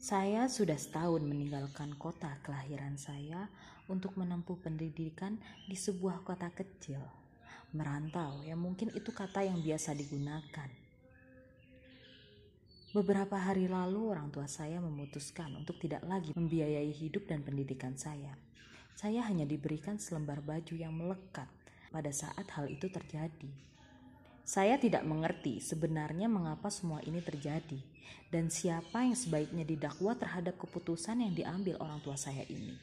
Saya sudah setahun meninggalkan kota kelahiran saya untuk menempuh pendidikan di sebuah kota kecil. Merantau, ya mungkin itu kata yang biasa digunakan. Beberapa hari lalu orang tua saya memutuskan untuk tidak lagi membiayai hidup dan pendidikan saya. Saya hanya diberikan selembar baju yang melekat pada saat hal itu terjadi. Saya tidak mengerti sebenarnya mengapa semua ini terjadi dan siapa yang sebaiknya didakwa terhadap keputusan yang diambil orang tua saya ini.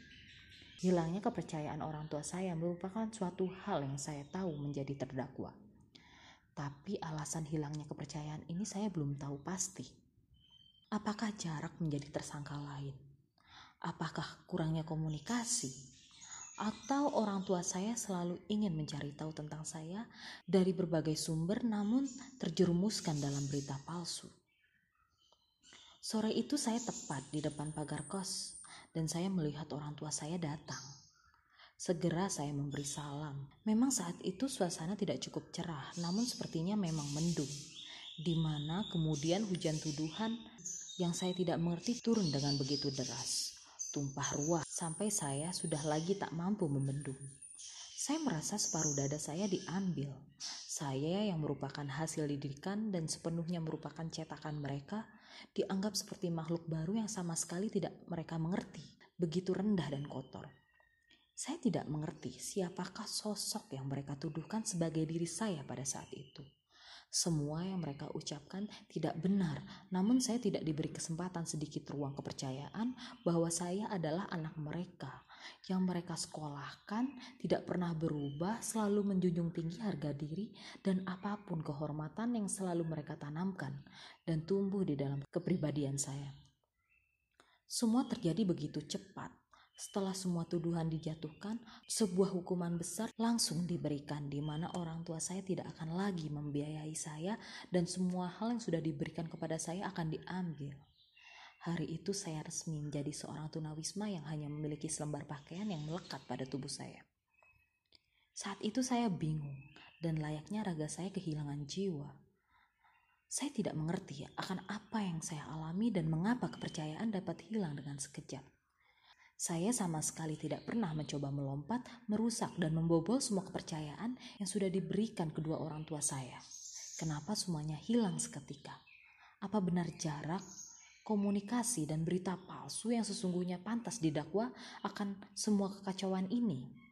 Hilangnya kepercayaan orang tua saya merupakan suatu hal yang saya tahu menjadi terdakwa. Tapi alasan hilangnya kepercayaan ini saya belum tahu pasti. Apakah jarak menjadi tersangka lain? Apakah kurangnya komunikasi? Atau orang tua saya selalu ingin mencari tahu tentang saya dari berbagai sumber namun terjerumuskan dalam berita palsu. Sore itu saya tepat di depan pagar kos dan saya melihat orang tua saya datang. Segera saya memberi salam. Memang saat itu suasana tidak cukup cerah, namun sepertinya memang mendung. Di mana kemudian hujan tuduhan yang saya tidak mengerti turun dengan begitu deras tumpah ruah sampai saya sudah lagi tak mampu membendung. Saya merasa separuh dada saya diambil. Saya yang merupakan hasil didikan dan sepenuhnya merupakan cetakan mereka dianggap seperti makhluk baru yang sama sekali tidak mereka mengerti, begitu rendah dan kotor. Saya tidak mengerti siapakah sosok yang mereka tuduhkan sebagai diri saya pada saat itu. Semua yang mereka ucapkan tidak benar, namun saya tidak diberi kesempatan sedikit ruang kepercayaan bahwa saya adalah anak mereka. Yang mereka sekolahkan, tidak pernah berubah, selalu menjunjung tinggi harga diri dan apa pun kehormatan yang selalu mereka tanamkan dan tumbuh di dalam kepribadian saya. Semua terjadi begitu cepat setelah semua tuduhan dijatuhkan, sebuah hukuman besar langsung diberikan di mana orang tua saya tidak akan lagi membiayai saya dan semua hal yang sudah diberikan kepada saya akan diambil. Hari itu saya resmi menjadi seorang tunawisma yang hanya memiliki selembar pakaian yang melekat pada tubuh saya. Saat itu saya bingung dan layaknya raga saya kehilangan jiwa. Saya tidak mengerti akan apa yang saya alami dan mengapa kepercayaan dapat hilang dengan sekejap. Saya sama sekali tidak pernah mencoba melompat, merusak, dan membobol semua kepercayaan yang sudah diberikan kedua orang tua saya. Kenapa semuanya hilang seketika? Apa benar jarak, komunikasi, dan berita palsu yang sesungguhnya pantas didakwa akan semua kekacauan ini?